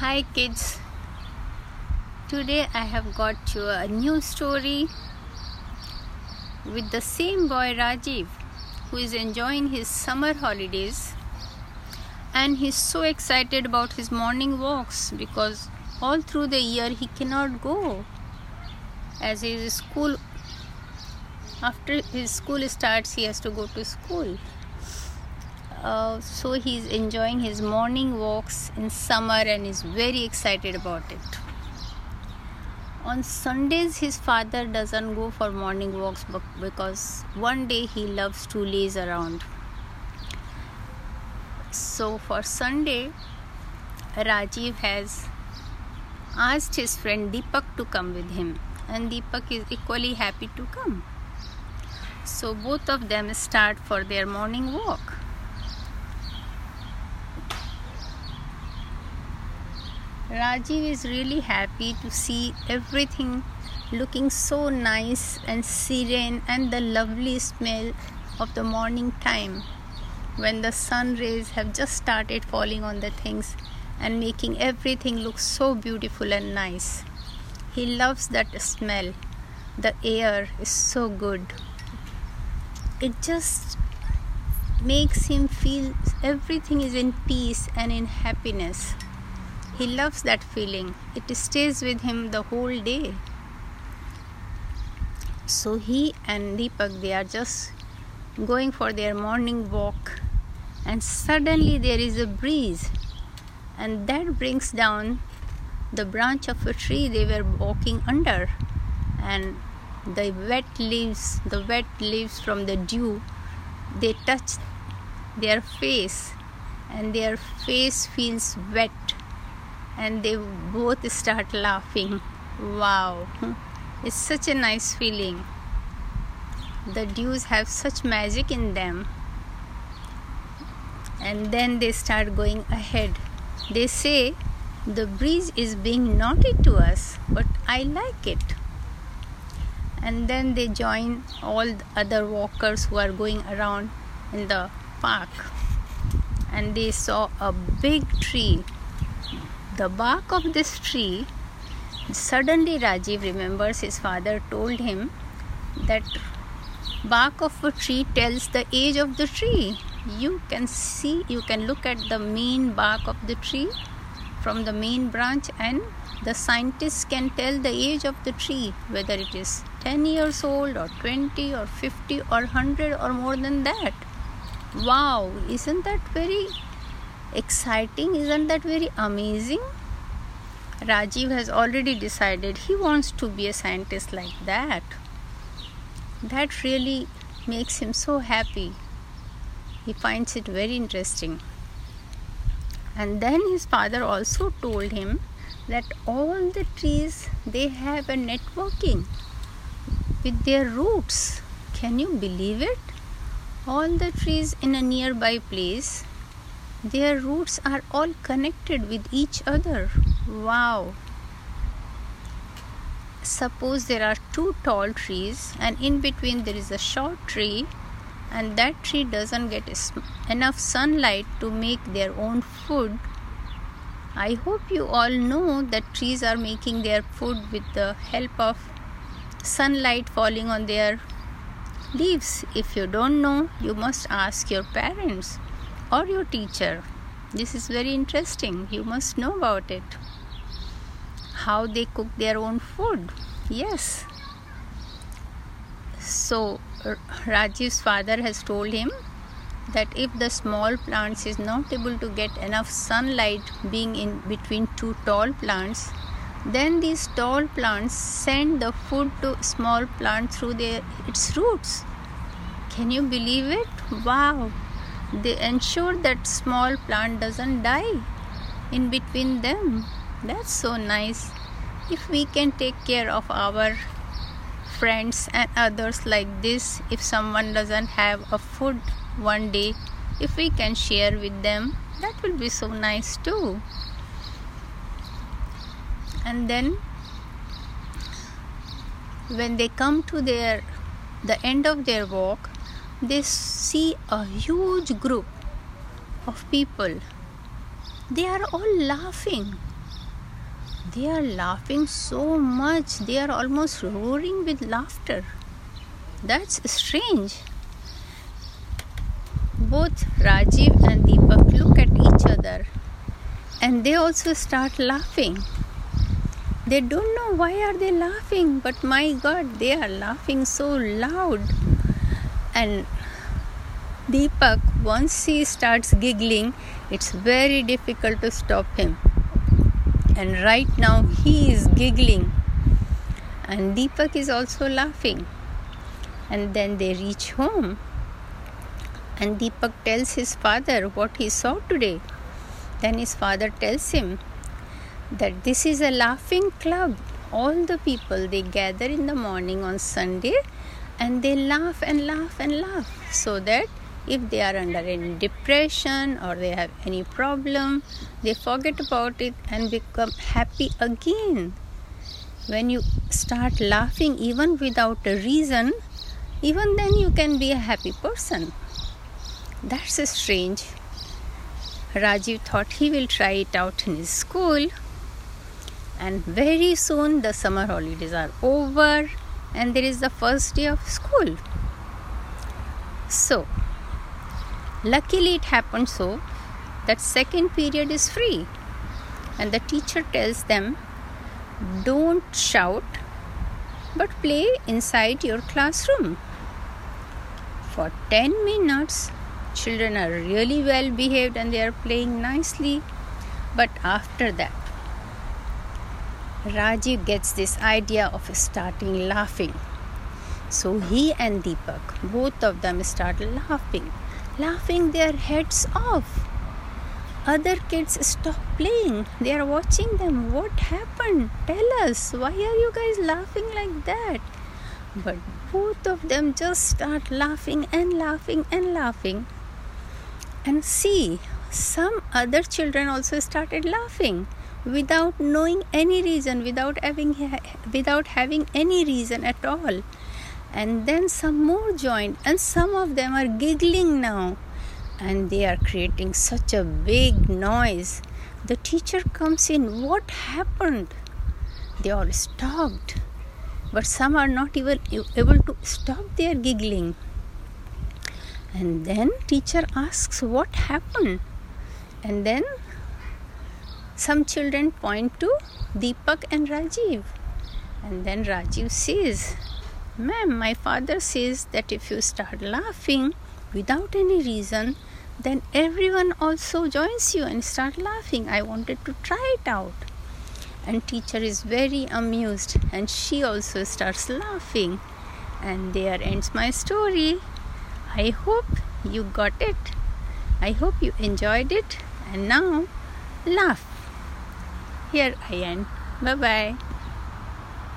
Hi kids. Today I have got you a new story with the same boy Rajiv who is enjoying his summer holidays. And he's so excited about his morning walks because all through the year he cannot go. As his school after his school starts he has to go to school uh, so he's enjoying his morning walks in summer and is very excited about it. On Sundays, his father doesn't go for morning walks because one day he loves to laze around. So for Sunday, Rajiv has asked his friend Deepak to come with him, and Deepak is equally happy to come. So both of them start for their morning walk. Rajiv is really happy to see everything looking so nice and serene and the lovely smell of the morning time when the sun rays have just started falling on the things and making everything look so beautiful and nice. He loves that smell. The air is so good. It just makes him feel everything is in peace and in happiness. He loves that feeling, it stays with him the whole day. So he and Deepak they are just going for their morning walk, and suddenly there is a breeze, and that brings down the branch of a tree they were walking under, and the wet leaves, the wet leaves from the dew, they touch their face, and their face feels wet and they both start laughing. Wow, it's such a nice feeling. The dews have such magic in them. And then they start going ahead. They say, The breeze is being naughty to us, but I like it. And then they join all the other walkers who are going around in the park. And they saw a big tree the bark of this tree, suddenly Rajiv remembers his father told him that bark of a tree tells the age of the tree. You can see, you can look at the main bark of the tree from the main branch, and the scientists can tell the age of the tree, whether it is 10 years old, or 20, or 50, or 100, or more than that. Wow, isn't that very exciting. Isn't that very amazing? Rajiv has already decided he wants to be a scientist like that. That really makes him so happy. He finds it very interesting. And then his father also told him that all the trees they have a networking with their roots. Can you believe it? All the trees in a nearby place their roots are all connected with each other. Wow! Suppose there are two tall trees, and in between there is a short tree, and that tree doesn't get enough sunlight to make their own food. I hope you all know that trees are making their food with the help of sunlight falling on their leaves. If you don't know, you must ask your parents or your teacher. This is very interesting. You must know about it. How they cook their own food. Yes. So, Rajiv's father has told him that if the small plants is not able to get enough sunlight being in between two tall plants, then these tall plants send the food to small plant through their its roots. Can you believe it? Wow! They ensure that small plant doesn't die in between them. That's so nice. If we can take care of our friends and others like this if someone doesn't have a food one day if we can share with them that will be so nice too. And then when they come to their the end of their walk they see a huge group of people. They are all laughing. they are laughing so much, they are almost roaring with laughter. That's strange. Both Rajiv and Deepak look at each other and they also start laughing. They don't know why are they laughing, but my god, they are laughing so loud. And Deepak, once he starts giggling, it's very difficult to stop him. And right now he is giggling. And Deepak is also laughing. And then they reach home. And Deepak tells his father what he saw today. Then his father tells him that this is a laughing club. All the people they gather in the morning on Sunday and they laugh and laugh and laugh so that if they are under any depression or they have any problem, they forget about it and become happy again. When you start laughing, even without a reason, even then you can be a happy person. That's strange. Rajiv thought he will try it out in his school, and very soon the summer holidays are over and there is the first day of school. So, Luckily, it happened so that second period is free, and the teacher tells them, Don't shout, but play inside your classroom. For 10 minutes, children are really well behaved and they are playing nicely. But after that, Rajiv gets this idea of starting laughing. So he and Deepak, both of them, start laughing laughing their heads off. Other kids stop playing. They are watching them. What happened? Tell us. Why are you guys laughing like that? But both of them just start laughing and laughing and laughing. And see, some other children also started laughing without knowing any reason, without having, without having any reason at all. And then some more joined and some of them are giggling now and they are creating such a big noise. The teacher comes in what happened? They all stopped. But some are not even able to stop their giggling. And then teacher asks what happened? And then some children point to deepak and rajiv and then rajiv says Ma'am, my father says that if you start laughing without any reason, then everyone also joins you and start laughing. I wanted to try it out. And teacher is very amused and she also starts laughing. And there ends my story. I hope you got it. I hope you enjoyed it. And now laugh. Here I end. Bye bye.